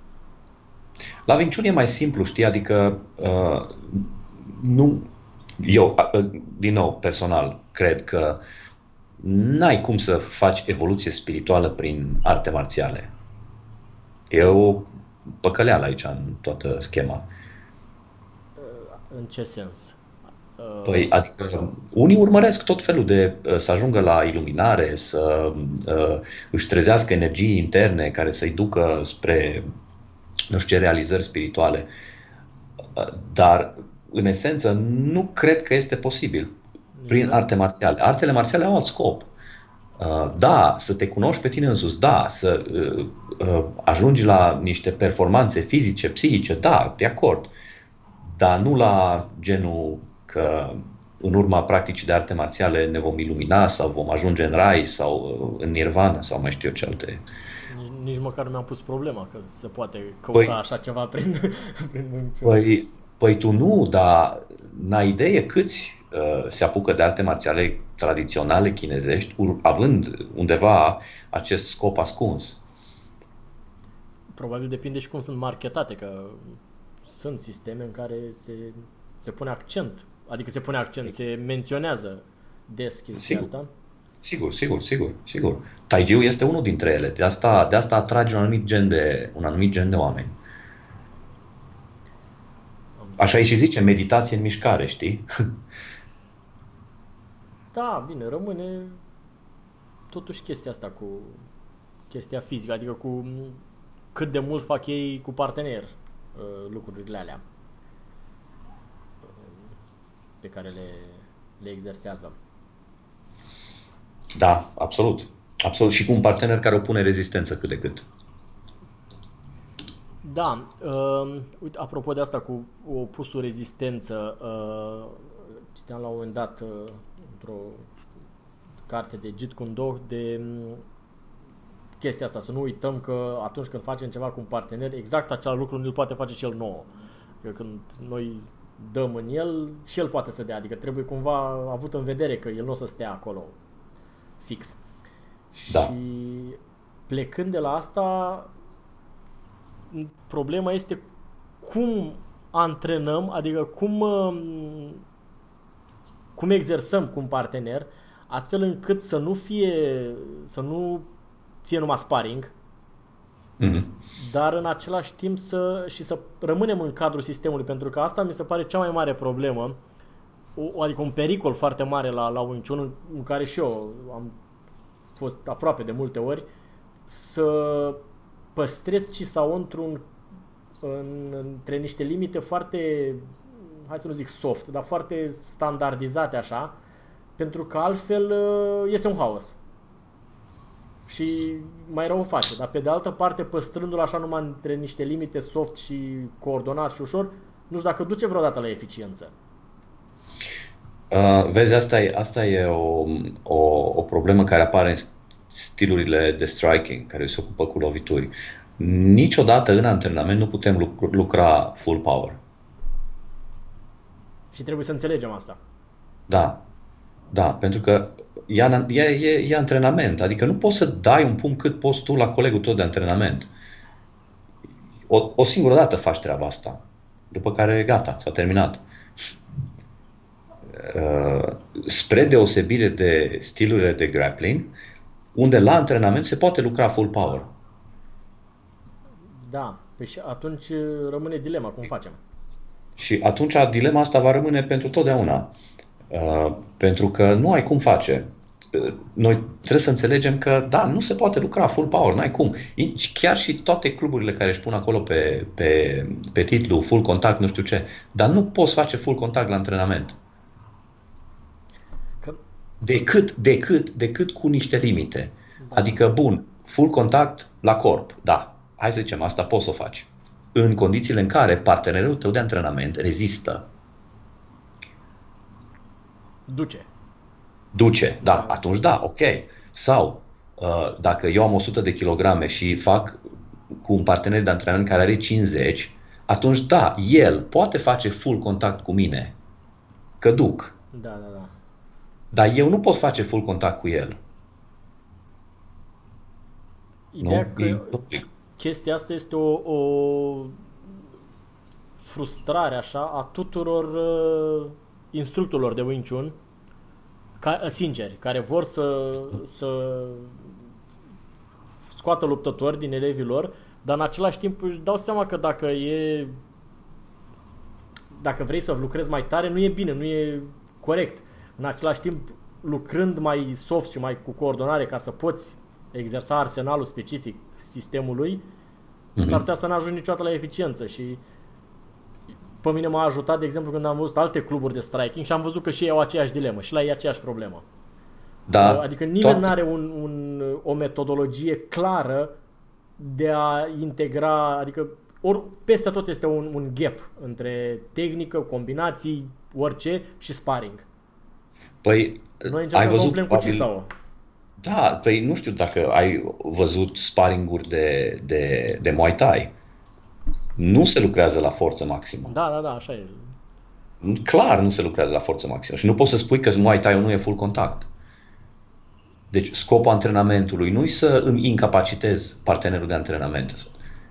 La Wing Chun e mai simplu, știi, adică uh, nu, eu, uh, din nou, personal, cred că n-ai cum să faci evoluție spirituală prin arte marțiale. E o păcăleală aici în toată schema. În ce sens? Uh, Păi, adică unii urmăresc tot felul de uh, să ajungă la iluminare, să uh, își trezească energii interne care să-i ducă spre nu știu ce realizări spirituale. Uh, Dar, în esență, nu cred că este posibil prin nu. arte marțiale. Artele marțiale au alt scop. Uh, Da, să te cunoști pe tine însuți, da, să uh, uh, ajungi la niște performanțe fizice, psihice, da, de acord, dar nu la genul că în urma practicii de arte marțiale ne vom ilumina sau vom ajunge în rai sau uh, în nirvana sau mai știu eu ce alte. nici, nici măcar nu mi-am pus problema că se poate căuta Păi- așa ceva prin, prin Wing Chun. Păi, păi tu nu, dar n-ai idee câți uh, se apucă de arte marțiale tradiționale chinezești, ur- având undeva acest scop ascuns. Probabil depinde și cum sunt marketate, că sunt sisteme în care se, se pune accent, adică se pune accent, se menționează des chestia Sigur. asta. Sigur, sigur, sigur, sigur. Taijiu este unul dintre ele. De asta, de asta atrage un anumit gen de, un anumit gen de oameni. Așa îi și zice, meditație în mișcare, știi? Da, bine, rămâne totuși chestia asta cu chestia fizică, adică cu m, cât de mult fac ei cu partener uh, lucrurile alea uh, pe care le, le exersează. Da, absolut. Absolut. Și cu un partener care opune rezistență cât de cât. Da, uh, uite, apropo de asta cu opusul rezistență, uh, citeam la un moment dat uh, într-o carte de Jeet Kune Do de um, chestia asta, să nu uităm că atunci când facem ceva cu un partener, exact același lucru nu îl poate face și el nouă. Că când noi dăm în el, și el poate să dea, adică trebuie cumva avut în vedere că el nu o să stea acolo fix. Da. Și plecând de la asta, problema este cum antrenăm, adică cum, um, cum exersăm cu un partener, astfel încât să nu fie, să nu fie numai sparring, Mhm. dar în același timp să, și să rămânem în cadrul sistemului, pentru că asta mi se pare cea mai mare problemă, o, adică un pericol foarte mare la, la Wing Chun, în, în care și eu am fost aproape de multe ori, să păstrezi ci sau într-un în, între niște limite foarte, hai să nu zic soft, dar foarte standardizate așa, pentru că altfel uh, este un haos. Și mai rău o face, dar pe de altă parte păstrându-l așa numai între niște limite soft și coordonat și ușor, nu știu dacă duce vreodată la eficiență. Uh, vezi, asta e, asta e o, o, o problemă care apare în stilurile de striking, care se ocupă cu lovituri. Niciodată în antrenament nu putem lucra full power. Și trebuie să înțelegem asta. Da. Da, pentru că e, e, e, e antrenament. Adică nu poți să dai un punct cât poți tu la colegul tău de antrenament. O, o singură dată faci treaba asta. După care gata, s-a terminat. Uh, spre deosebire de stilurile de grappling, unde la antrenament se poate lucra full power. Da, păi și atunci rămâne dilema, cum facem? Și atunci dilema asta va rămâne pentru totdeauna. Uh, pentru că nu ai cum face. Uh, noi trebuie să înțelegem că, da, nu se poate lucra full power, n-ai cum. Chiar și toate cluburile care își pun acolo pe, pe, pe titlu full contact, nu știu ce, dar nu poți face full contact la antrenament. Că... Decât, decât, decât cu niște limite. Da. Adică, bun, full contact la corp, da, hai să zicem, asta poți să o faci. În condițiile în care partenerul tău de antrenament rezistă. Duce. Duce, da, atunci da, ok. Sau, uh, dacă eu am 100 de kilograme și fac cu un partener de antrenament care are 50, atunci da, el poate face full contact cu mine, că duc. Da, da, da. Dar eu nu pot face full contact cu el. Ideea nu? că chestia asta este o, o frustrare așa a tuturor uh, instructorilor de Wing Chun ca, uh, sinceri, care vor să, să scoată luptători din elevii lor, dar în același timp își dau seama că dacă e dacă vrei să lucrezi mai tare, nu e bine, nu e corect. În același timp, lucrând mai soft și mai cu coordonare ca să poți exersa arsenalul specific sistemului, mm-hmm. s-ar putea să nu ajungi niciodată la eficiență și pe mine m-a ajutat, de exemplu, când am văzut alte cluburi de striking și am văzut că și ei au aceeași dilemă și la ei aceeași problemă. Da, adică nimeni nu are un, un, o metodologie clară de a integra, adică or, peste tot este un, un gap între tehnică, combinații, orice și sparring. Păi, Noi ai văzut să cu Cisao. Da, păi nu știu dacă ai văzut sparring-uri de, de, de Muay Thai. Nu se lucrează la forță maximă. Da, da, da, așa e. Clar nu se lucrează la forță maximă. Și nu poți să spui că Muay Thai nu e full contact. Deci scopul antrenamentului nu e să îmi incapacitez partenerul de antrenament.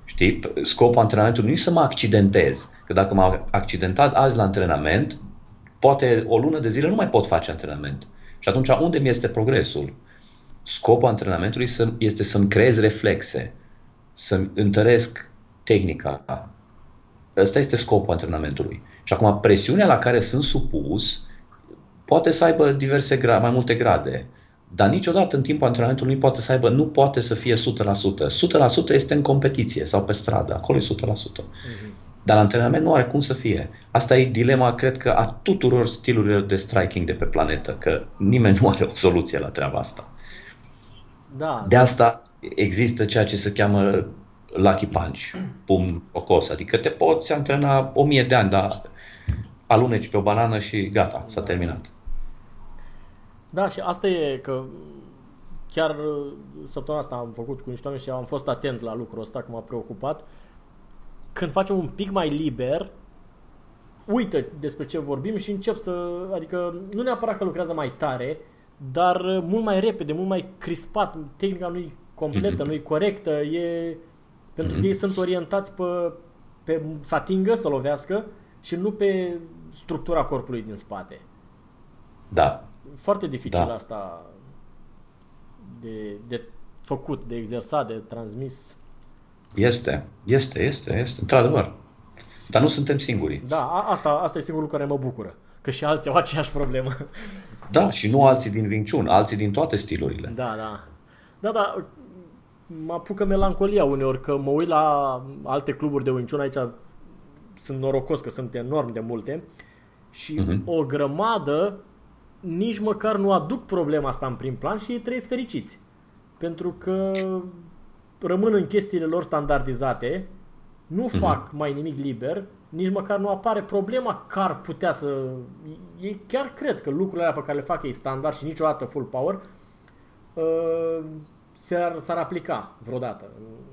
Știi? Scopul antrenamentului nu e să mă accidentez. Că dacă m-am accidentat azi la antrenament, poate o lună de zile nu mai pot face antrenament. Și atunci unde mi este progresul? Scopul antrenamentului este să-mi creez reflexe, să-mi întăresc tehnica. Ăsta este scopul antrenamentului. Și acum presiunea la care sunt supus poate să aibă diverse gra- mai multe grade, dar niciodată în timpul antrenamentului nu poate să aibă, nu poate să fie 100%. 100% este în competiție sau pe stradă, acolo e 100%. Uh-huh. Dar la antrenament nu are cum să fie. Asta e dilema, cred că, a tuturor stilurilor de striking de pe planetă, că nimeni nu are o soluție la treaba asta. Da. De asta există ceea ce se cheamă lucky punch, pum ocos, adică te poți antrena o mie de ani, dar aluneci pe o banană și gata, s-a da. terminat. Da, și asta e că chiar săptămâna asta am făcut cu niște oameni și am fost atent la lucrul ăsta, că m-a preocupat. Când facem un pic mai liber, uită despre ce vorbim și încep să, adică nu neapărat că lucrează mai tare, dar uh, mult mai repede, mult mai crispat, tehnica nu e completă, mm-hmm. nu e corectă, e pentru mm-hmm. că ei sunt orientați pe, pe să atingă, să lovească și nu pe structura corpului din spate. Da. Foarte dificil da. asta de, de făcut, de exersat, de transmis. Este, este, este, este, într-adevăr. Dar nu suntem singuri. Da, asta, asta e singurul care mă bucură. Că și alții au aceeași problemă. Da, și nu alții din Wing Chun, alții din toate stilurile. Da, da. Da, da. Mă apucă melancolia uneori că mă uit la alte cluburi de Wing Chun, aici sunt norocos că sunt enorm de multe și uh-huh. o grămadă nici măcar nu aduc problema asta în prim plan și ei trăiesc fericiți. Pentru că rămân în chestiile lor standardizate, nu uh-huh. fac mai nimic liber, nici măcar nu apare problema că ar putea să... Ei chiar cred că lucrurile alea pe care le fac ei standard și niciodată full power uh, s-ar, s-ar aplica vreodată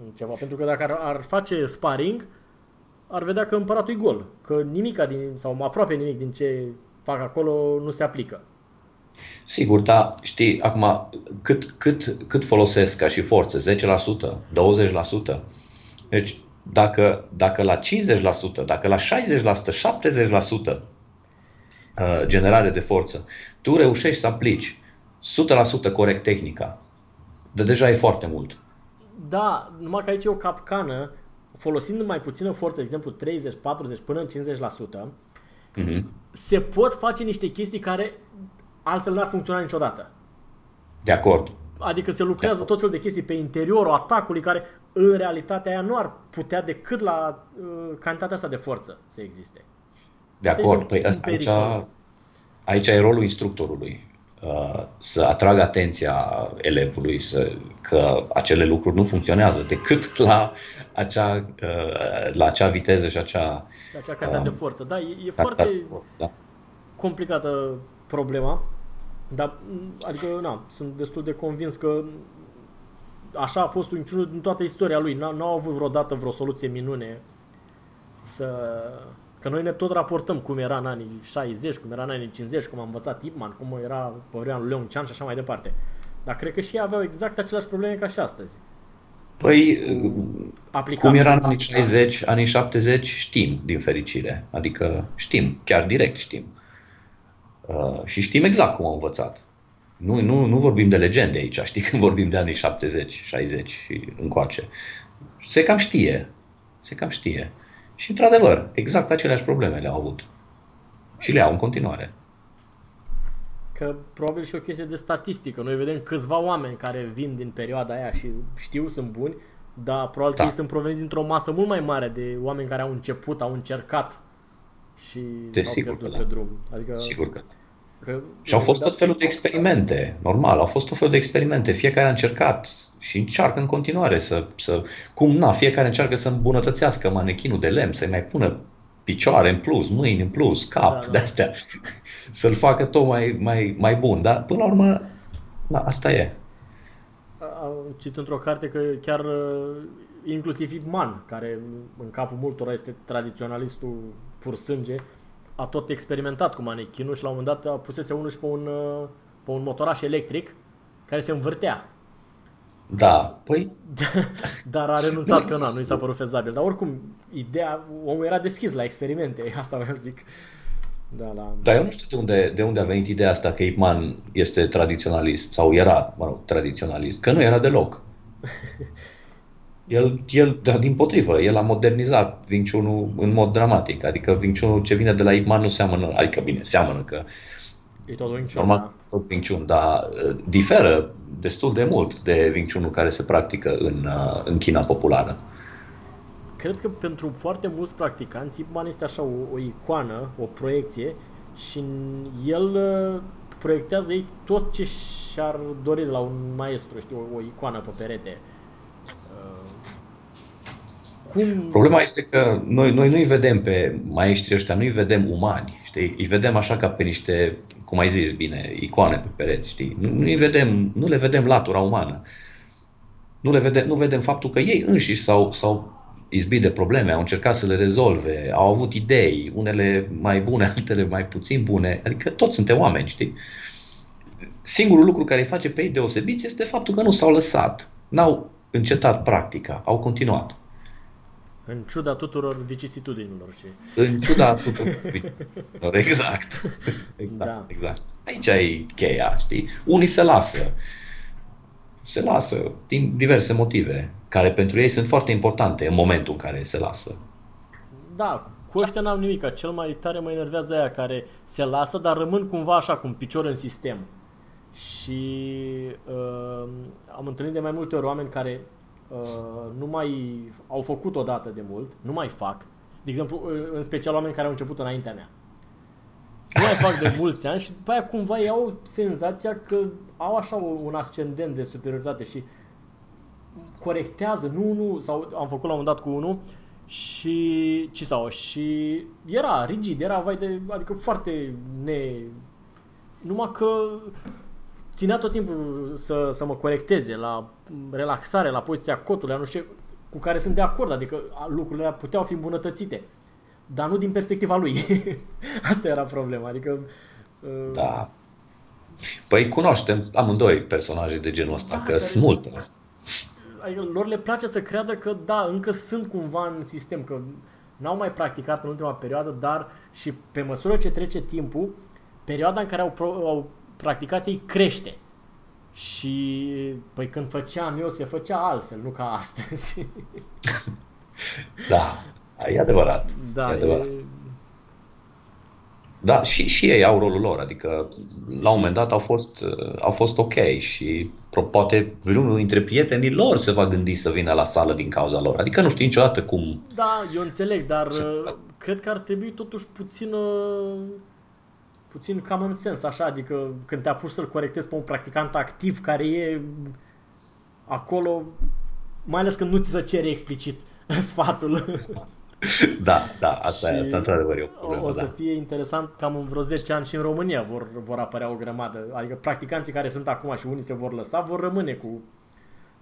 în ceva. Pentru că dacă ar, ar face sparring, ar vedea că împăratul e gol. Că nimica din, sau aproape nimic din ce fac acolo nu se aplică. Sigur, dar știi, acum, cât, cât, cât folosesc ca și forță? 10%? 20%? Deci, dacă, dacă la 50%, dacă la 60%, 70% generare de forță, tu reușești să aplici 100% corect tehnica, de deja e foarte mult. Da, numai că aici e o capcană, folosind mai puțină forță, de exemplu 30, 40, până în 50%, mm-hmm. se pot face niște chestii care altfel n-ar funcționa niciodată. De acord. Adică se lucrează tot felul de chestii pe interiorul atacului care în realitatea aia nu ar putea decât la uh, cantitatea asta de forță să existe. De acord. Păi aici, aici e rolul instructorului. Uh, să atragă atenția elevului să, că acele lucruri nu funcționează decât la acea, uh, la acea viteză și acea... Și acea cantitate uh, de forță. Da, e, e foarte forță, da. complicată problema, dar adică na, sunt destul de convins că așa a fost un din toată istoria lui. Nu au avut vreodată vreo soluție minune să... Că noi ne tot raportăm cum era în anii 60, cum era în anii 50, cum a învățat Ipman, cum era pe vremea lui Leon Chan și așa mai departe. Dar cred că și ei aveau exact aceleași probleme ca și astăzi. Păi, Aplicat. cum era în anii 60, anii 70, știm, din fericire. Adică știm, chiar direct știm. Uh, și știm exact cum au învățat. Nu, nu, nu vorbim de legende aici, știi, când vorbim de anii 70, 60 și încoace. Se cam știe. Se cam știe. Și, într-adevăr, exact aceleași probleme le-au avut. Și le au în continuare. Că probabil și o chestie de statistică. Noi vedem câțiva oameni care vin din perioada aia și știu, sunt buni, dar probabil da. că ei sunt proveniți dintr-o masă mult mai mare de oameni care au început, au încercat și de s-au sigur pierdut da. pe drum. Adică sigur că Că, și au fost tot felul de experimente, normal, au fost tot felul de experimente. Fiecare a încercat și încearcă în continuare să, să cum na, fiecare încearcă să îmbunătățească manechinul de lemn, să-i mai pună picioare în plus, mâini în plus, cap, da, da. de-astea, să-l facă tot mai, mai, mai bun. Dar până la urmă, da, asta e. Am citit într-o carte că chiar uh, inclusiv Ipman, care în capul multora este tradiționalistul pur sânge, a tot experimentat cu manechinul și la un moment dat a pusese unul și pe un, uh, pe un motoraș electric care se învârtea. Da, păi... Dar a renunțat că na, nu i s-a părut fezabil. Dar oricum, ideea, omul era deschis la experimente, asta vreau să zic. Da, la... Dar eu nu știu de unde, de unde a venit ideea asta că Ipman este tradiționalist sau era, mă rog, tradiționalist, că nu era deloc. El, el dar din potrivă, el a modernizat Wing chun în mod dramatic. Adică Wing chun ce vine de la Ip Man nu seamănă, adică bine, seamănă că E tot Wing Chun, normal, da. tot Wing Chun, dar uh, diferă destul de mult de Wing chun care se practică în, uh, în China populară. Cred că pentru foarte mulți practicanți Ip Man este așa o, o icoană, o proiecție și el uh, proiectează ei tot ce și-ar dori de la un maestru, știu, o, o icoană pe perete. Cum... Problema este că noi, noi nu-i vedem pe maestrii ăștia, nu-i vedem umani, știi? Îi vedem așa ca pe niște, cum ai zis bine, icoane pe pereți, știi? Nu, nu, vedem, nu le vedem latura umană. Nu, le vedem, nu vedem faptul că ei înșiși s-au, s-au izbit de probleme, au încercat să le rezolve, au avut idei, unele mai bune, altele mai puțin bune, adică toți suntem oameni, știi? Singurul lucru care îi face pe ei deosebiți este faptul că nu s-au lăsat, n-au încetat practica, au continuat. În ciuda tuturor vicisitudinilor. Și... În ciuda tuturor vicisitudinilor, exact. Exact, da. exact. Aici e cheia, știi? Unii se lasă. Se lasă din diverse motive, care pentru ei sunt foarte importante în momentul în care se lasă. Da, cu ăștia n-am nimic. Cel mai tare mă enervează aia care se lasă, dar rămân cumva așa, cu un picior în sistem. Și uh, am întâlnit de mai multe ori oameni care uh, nu mai au făcut odată de mult, nu mai fac. De exemplu, uh, în special oameni care au început înaintea mea. Nu mai fac de mulți ani și după aia cumva ei au senzația că au așa un ascendent de superioritate și corectează, nu, nu, sau am făcut la un moment dat cu unul și ce sau și era rigid, era vai de, adică foarte ne numai că ținea tot timpul să, să mă corecteze la relaxare, la poziția cotului, nu știu, cu care sunt de acord, adică lucrurile puteau fi îmbunătățite, dar nu din perspectiva lui. Asta era problema, adică... Uh... Da. Păi cunoaștem amândoi personaje de genul ăsta, da, că sunt multe. Adică lor le place să creadă că, da, încă sunt cumva în sistem, că n-au mai practicat în ultima perioadă, dar și pe măsură ce trece timpul, perioada în care au, au practicat ei crește. Și păi când făceam eu, se făcea altfel, nu ca astăzi. da, e adevărat. Da, e adevărat. E... Da, și, și ei au rolul lor, adică la un moment dat au fost, au fost ok și poate vreunul dintre prietenii lor se va gândi să vină la sală din cauza lor. Adică nu știi niciodată cum... Da, eu înțeleg, dar se... cred că ar trebui totuși puțin puțin cam în sens, așa, adică când te apuci să-l corectezi pe un practicant activ care e acolo, mai ales când nu ți se cere explicit sfatul. Da, da, asta și e, asta într-adevăr e o problemă. O să da. fie interesant, cam în vreo 10 ani și în România vor, vor apărea o grămadă. Adică practicanții care sunt acum și unii se vor lăsa, vor rămâne cu,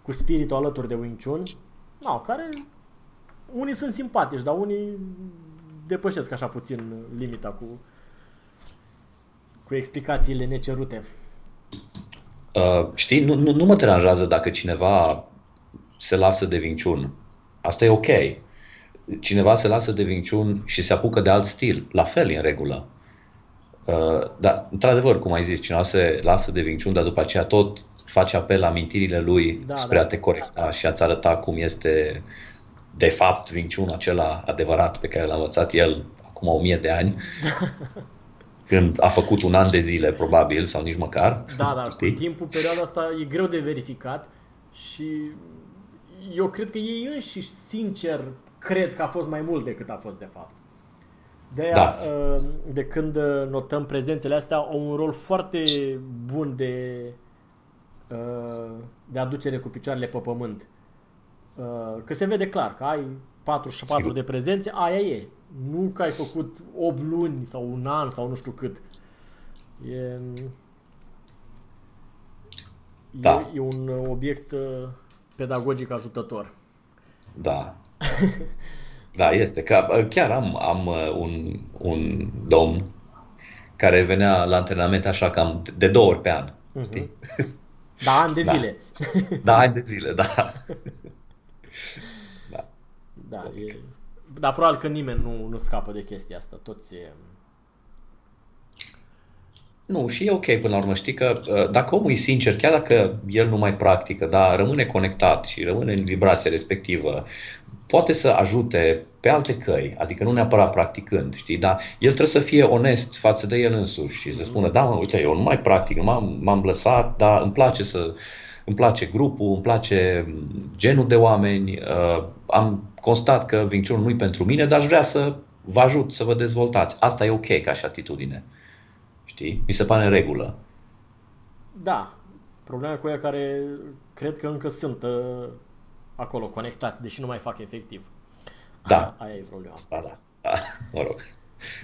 cu spiritul alături de Wing Chun. No, care unii sunt simpatici, dar unii depășesc așa puțin limita cu, cu explicațiile necerute. Uh, știi, nu, nu, nu mă deranjează dacă cineva se lasă de vinciun. Asta e ok. Cineva se lasă de vinciun și se apucă de alt stil. La fel, e în regulă. Uh, dar, într-adevăr, cum ai zis, cineva se lasă de vinciun, dar după aceea tot face apel la amintirile lui da, spre da. a te corecta și a-ți arăta cum este de fapt vinciunul acela adevărat pe care l-a învățat el acum o mie de ani. când a făcut un an de zile, probabil, sau nici măcar. Da, da, știi? cu timpul, perioada asta e greu de verificat și eu cred că ei înșiși, sincer, cred că a fost mai mult decât a fost de fapt. De, da. Uh, de când notăm prezențele astea, au un rol foarte bun de, uh, de aducere cu picioarele pe pământ. Uh, că se vede clar că ai 44 Sigur. de prezențe, aia e. Nu că ai făcut 8 luni sau un an sau nu știu cât. E, da. e, e un obiect uh, pedagogic ajutător. Da. da, este. Că, uh, chiar am, am uh, un, un domn care venea la antrenament așa cam de două ori pe an. Uh-huh. Da, ani de da. zile. Da, ani de zile, da. da. Da, okay. e, dar probabil că nimeni nu, nu scapă de chestia asta. Toți e... Nu, și e ok până la urmă. Știi că uh, dacă omul e sincer, chiar dacă el nu mai practică, dar rămâne conectat și rămâne în vibrația respectivă, poate să ajute pe alte căi, adică nu neapărat practicând, știi, dar el trebuie să fie onest față de el însuși și să spună, da, mă, uite, eu nu mai practic, m-am, m-am lăsat, dar îmi place să, îmi place grupul, îmi place genul de oameni, uh, am constat că Wing Chun nu-i pentru mine, dar aș vrea să vă ajut să vă dezvoltați. Asta e ok ca și atitudine. Știi? Mi se pare în regulă. Da. Problema cu ea care cred că încă sunt uh, acolo conectați, deși nu mai fac efectiv. Da. Aia e problema. Asta da. da. Mă rog.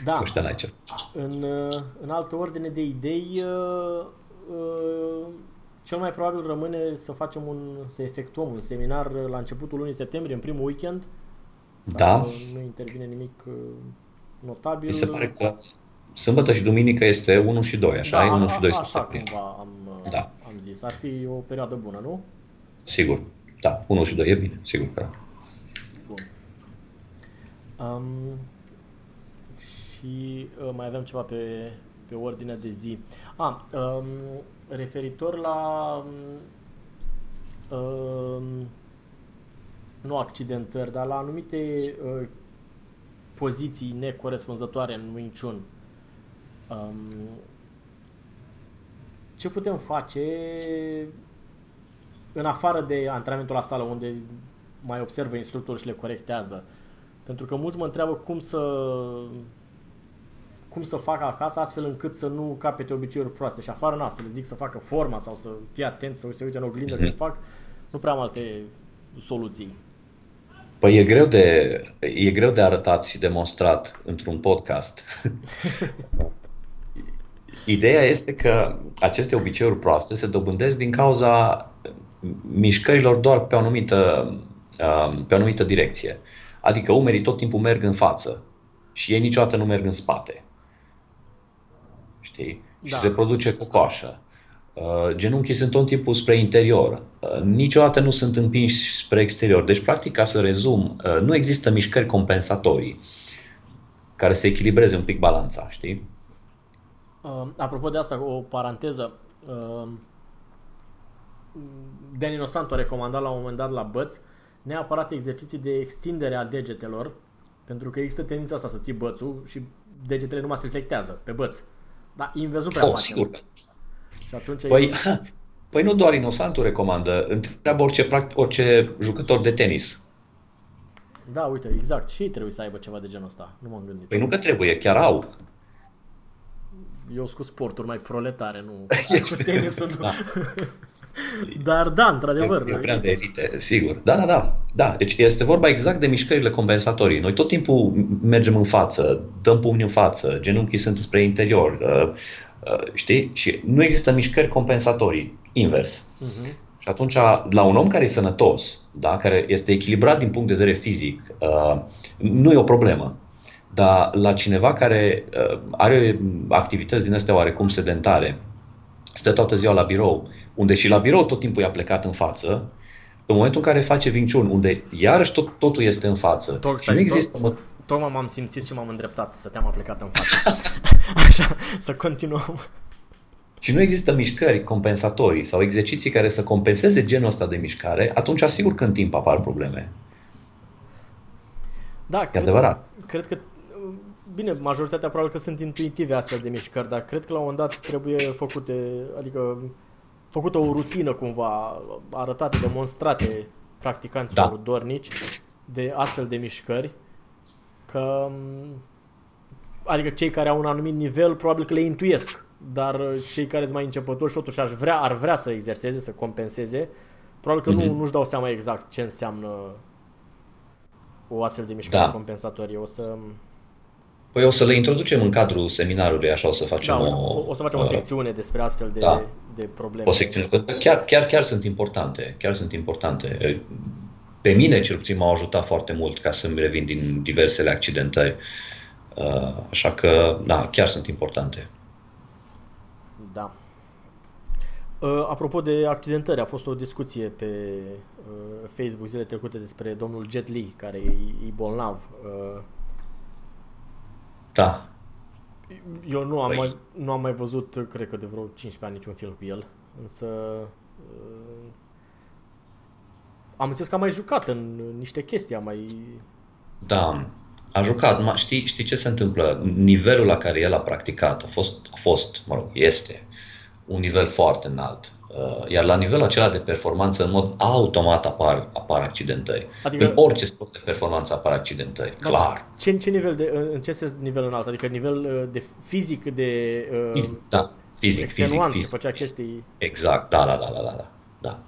Da. Nu știu ce. În, uh, în altă ordine de idei, uh, uh, cel mai probabil rămâne să facem un, să efectuăm un seminar la începutul lunii septembrie, în primul weekend. Da. Nu intervine nimic uh, notabil. Mi se pare că sâmbătă și duminică este 1 și 2, așa? Da, 1 și 2 așa septembrie. cumva am, uh, da. am zis. Ar fi o perioadă bună, nu? Sigur. Da, 1 și 2 e bine, sigur că. Bun. Um, și uh, mai avem ceva pe, pe ordinea de zi. A, um, referitor la um, nu accidentări, dar la anumite uh, poziții necorespunzătoare în Wing Chun. Um, ce putem face în afară de antrenamentul la sală, unde mai observă instructorul și le corectează. Pentru că mulți mă întreabă cum să cum să facă acasă astfel încât să nu capete obiceiuri proaste. Și afară, na, să le zic să facă forma sau să fie atent, să se uite în oglindă mm-hmm. când fac, nu prea am alte soluții. Păi e greu de, e greu de arătat și demonstrat într-un podcast. Ideea este că aceste obiceiuri proaste se dobândesc din cauza mișcărilor doar pe o anumită, um, pe o anumită direcție. Adică umerii tot timpul merg în față și ei niciodată nu merg în spate. Știi? Da. Și se produce cocoașă. Uh, genunchii sunt tot timpul spre interior. Uh, niciodată nu sunt împinși spre exterior. Deci, practic, ca să rezum, uh, nu există mișcări compensatorii care să echilibreze un pic balanța, știi? Uh, apropo de asta, o paranteză. Uh, Danny Santo a recomandat la un moment dat la băți neapărat exerciții de extindere a degetelor, pentru că există tendința asta să ții bățul și degetele nu mai se reflectează pe băț. Dar invers nu prea oh, facem. Sigur. Și atunci păi, e... păi nu doar Inosantul recomandă, întreabă orice, orice jucător de tenis. Da, uite, exact. Și ei trebuie să aibă ceva de genul ăsta. Nu m-am gândit. Păi nu că trebuie, chiar au. Eu sunt cu sporturi mai proletare, nu cu tenisul. Da. Dar da, într-adevăr. E prea de elite, sigur. Da, da, da. da. Deci este vorba exact de mișcările compensatorii. Noi tot timpul mergem în față, dăm pumni în față, genunchii sunt spre interior, uh, uh, știi? Și nu există mișcări compensatorii, invers. Uh-huh. Și atunci, la un om care e sănătos, da, care este echilibrat din punct de vedere fizic, uh, nu e o problemă. Dar la cineva care uh, are activități din astea oarecum sedentare, stă toată ziua la birou, unde și la birou tot timpul e plecat în față, în momentul în care face vinciun, unde iarăși tot, totul este în față tot, și nu există... Tot, tocmai m-am simțit și m-am îndreptat să te-am plecat în față. Așa, să continuăm. Și nu există mișcări compensatorii sau exerciții care să compenseze genul ăsta de mișcare, atunci asigur că în timp apar probleme. Da, e cred, adevărat. Cred că bine, majoritatea probabil că sunt intuitive astfel de mișcări, dar cred că la un moment dat trebuie făcute, adică făcută o rutină cumva arătate, demonstrate practicanților da. dornici de astfel de mișcări, că adică cei care au un anumit nivel probabil că le intuiesc, dar cei care sunt mai începători și totuși ar vrea, ar vrea să exerseze, să compenseze, probabil că mm-hmm. nu, mhm. nu-și dau seama exact ce înseamnă o astfel de mișcare da. compensatorie. O să Păi o să le introducem în cadrul seminarului, așa o să facem da, o... O să facem o uh, secțiune despre astfel de, da, de probleme. O secțiune, chiar, chiar, chiar sunt importante, chiar sunt importante. Pe mine, cel puțin, m-au ajutat foarte mult ca să-mi revin din diversele accidentări. Uh, așa că, da, chiar sunt importante. Da. Uh, apropo de accidentări, a fost o discuție pe Facebook zile trecute despre domnul Jet Li, care e, e bolnav. Da. Eu nu am, păi... mai, nu am mai văzut, cred că de vreo 15 ani, niciun film cu el, însă uh, am înțeles că a mai jucat în niște chestii, a mai... Da, a jucat. Știi, știi ce se întâmplă? Nivelul la care el a practicat a fost, a fost mă rog, este un nivel foarte înalt. Uh, iar la nivelul acela de performanță, în mod automat apar, apar accidentări. Adică, în orice sport de performanță apar accidentări, clar. Ce, în ce nivel de, în ce sens nivel înalt? Adică nivel uh, de fizic, de uh, fizic, da, fizic, fizic, fizic. făcea chestii... Exact, da, da, da, da, da, da.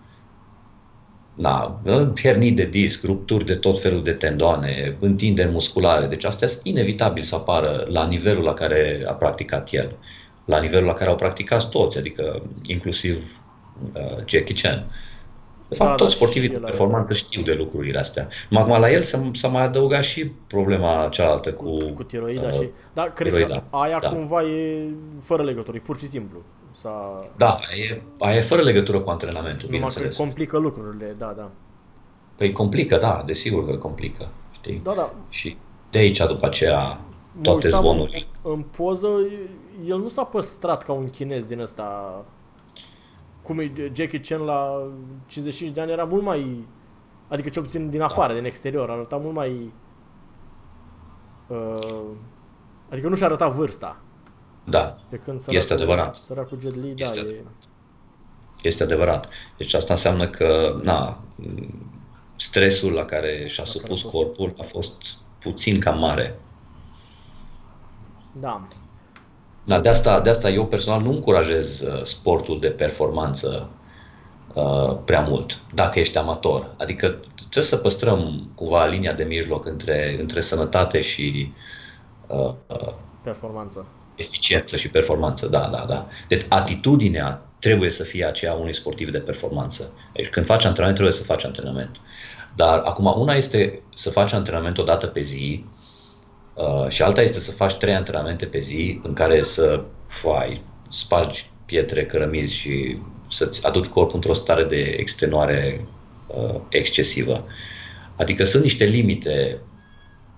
Da, hernii de disc, rupturi de tot felul de tendoane, întinderi musculare, deci astea sunt inevitabil să apară la nivelul la care a practicat el, la nivelul la care au practicat toți, adică inclusiv uh, Jackie Chan. De fapt, da, toți da, sportivii de performanță știu de lucrurile astea. Acum, la el s-a, s-a mai adăugat și problema cealaltă cu... Cu, cu tiroida uh, și... Da, cred tiroida. că aia da. cumva e fără legătură, e pur și simplu. S-a... Da, e, aia e fără legătură cu antrenamentul, Numai că complică lucrurile, da, da. Păi complică, da, desigur că complică, știi? Da, da. Și de aici, după aceea, toate zvonurile. În poză, el nu s-a păstrat ca un chinez din ăsta cum e Jackie Chan la 55 de ani era mult mai adică cel puțin din afară, da. din exterior, arăta mult mai uh, adică nu și arăta vârsta. Da, pe când săracul, este adevărat. Săracul Jet Li, da, e... Este adevărat. Deci asta înseamnă că, na, stresul la care și-a supus corpul a fost puțin cam mare. Da. Da, de asta, de asta eu personal nu încurajez uh, sportul de performanță uh, prea mult, dacă ești amator. Adică trebuie să păstrăm cumva linia de mijloc între, între sănătate și uh, uh performanță. Eficiență și performanță, da, da, da. Deci atitudinea trebuie să fie aceea unui sportiv de performanță. Deci când faci antrenament, trebuie să faci antrenament. Dar acum, una este să faci antrenament o dată pe zi uh, și alta este să faci trei antrenamente pe zi în care să fai, spargi pietre, cărămizi și să-ți aduci corpul într-o stare de extenuare uh, excesivă. Adică sunt niște limite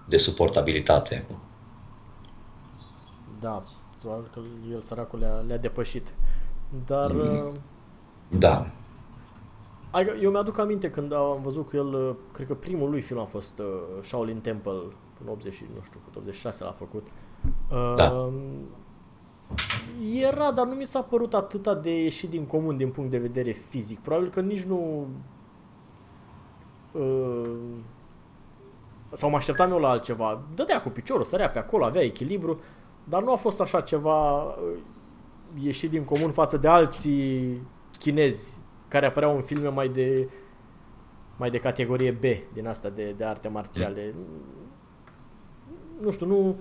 de suportabilitate. Da, probabil că el săracul le-a, le depășit. Dar... Mm. Da. Eu mi-aduc aminte când am văzut cu el, uh, cred că primul lui film a fost uh, Shaolin Temple, în 80, nu știu, 86 l-a făcut. Da. Uh, era, dar nu mi s-a părut atâta de ieșit din comun din punct de vedere fizic. Probabil că nici nu... Uh, sau mă așteptam eu la altceva. Dădea cu piciorul, sărea pe acolo, avea echilibru, dar nu a fost așa ceva uh, ieșit din comun față de alții chinezi care apăreau în filme mai de mai de categorie B din asta de, de arte marțiale. Nu știu, nu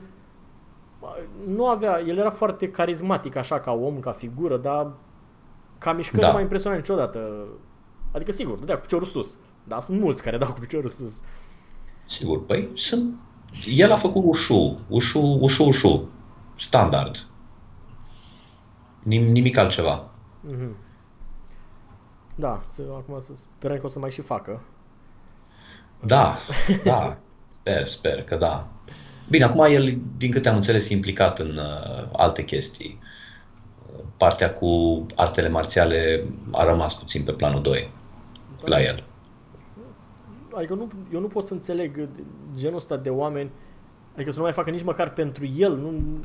nu avea, el era foarte carismatic așa ca om, ca figură, dar ca mișcări da. nu m-a impresionat niciodată. Adică sigur, dădea cu piciorul sus, dar sunt mulți care dau cu piciorul sus. Sigur, păi sunt... El a făcut ușu, ușu, ușu, ușu, standard. Nim, nimic altceva. Mm-hmm. Da, să, acum să sperăm că o să mai și facă. Da, da, sper, sper că da. Bine, acum el, din câte am înțeles, e implicat în uh, alte chestii. Partea cu artele marțiale a rămas puțin pe planul 2 da. la el. Adică nu, eu nu pot să înțeleg genul ăsta de oameni, adică să nu mai facă nici măcar pentru el, nu,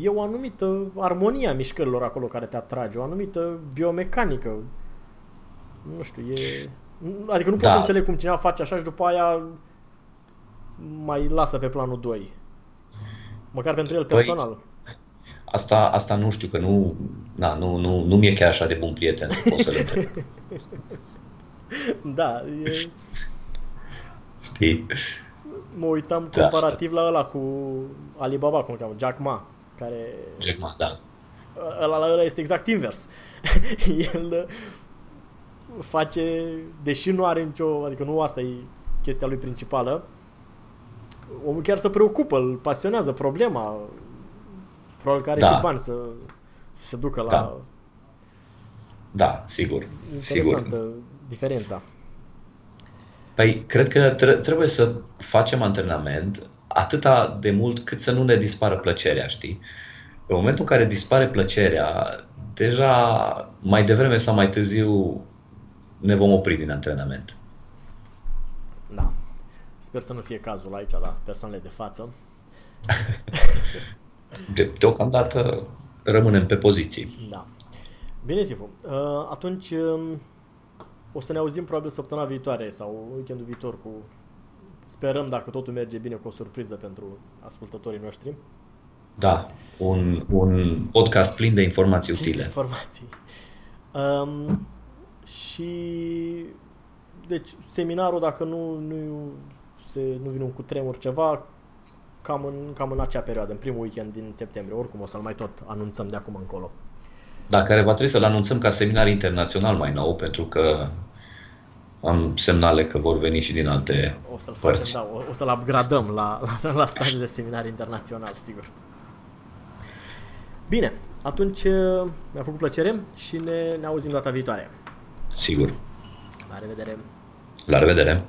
e o anumită armonie a mișcărilor acolo care te atrage, o anumită biomecanică. Nu știu, e... Adică nu pot da. să înțeleg cum cineva face așa și după aia mai lasă pe planul 2. Măcar pentru el păi, personal. Păi, asta, asta nu știu, că nu, na, nu, nu, nu mi-e chiar așa de bun prieten să pot să Da, e... Știi? Mă uitam da. comparativ la ăla cu Alibaba, cum cheamă, Jack Ma care... Jack Ma, da. Ăla, ăla este exact invers. El face, deși nu are nicio, adică nu asta e chestia lui principală, omul chiar se preocupă, îl pasionează problema, probabil că are da. și bani să, să se ducă la... Da, da sigur. Interesantă sigur. diferența. Păi, cred că trebuie să facem antrenament atâta de mult cât să nu ne dispară plăcerea, știi? În momentul în care dispare plăcerea, deja mai devreme sau mai târziu ne vom opri din antrenament. Da. Sper să nu fie cazul aici la persoanele de față. de, deocamdată rămânem pe poziții. Da. Bine, Sifu. Uh, atunci um, o să ne auzim probabil săptămâna viitoare sau weekendul viitor cu Sperăm, dacă totul merge bine, cu o surpriză pentru ascultătorii noștri. Da, un, un podcast plin de informații utile. Informații. Um, și deci seminarul, dacă nu, nu, se, nu vine un cutremur ceva, cam în, cam în acea perioadă, în primul weekend din septembrie. Oricum o să-l mai tot anunțăm de acum încolo. Da, care va trebui să-l anunțăm ca seminar internațional mai nou, pentru că am semnale că vor veni și din alte O să-l facem, părți. da, o, o să-l upgradăm la, la, la stadiul de seminar internațional, sigur. Bine, atunci uh, mi-a făcut plăcere și ne, ne auzim data viitoare. Sigur. La revedere! La revedere!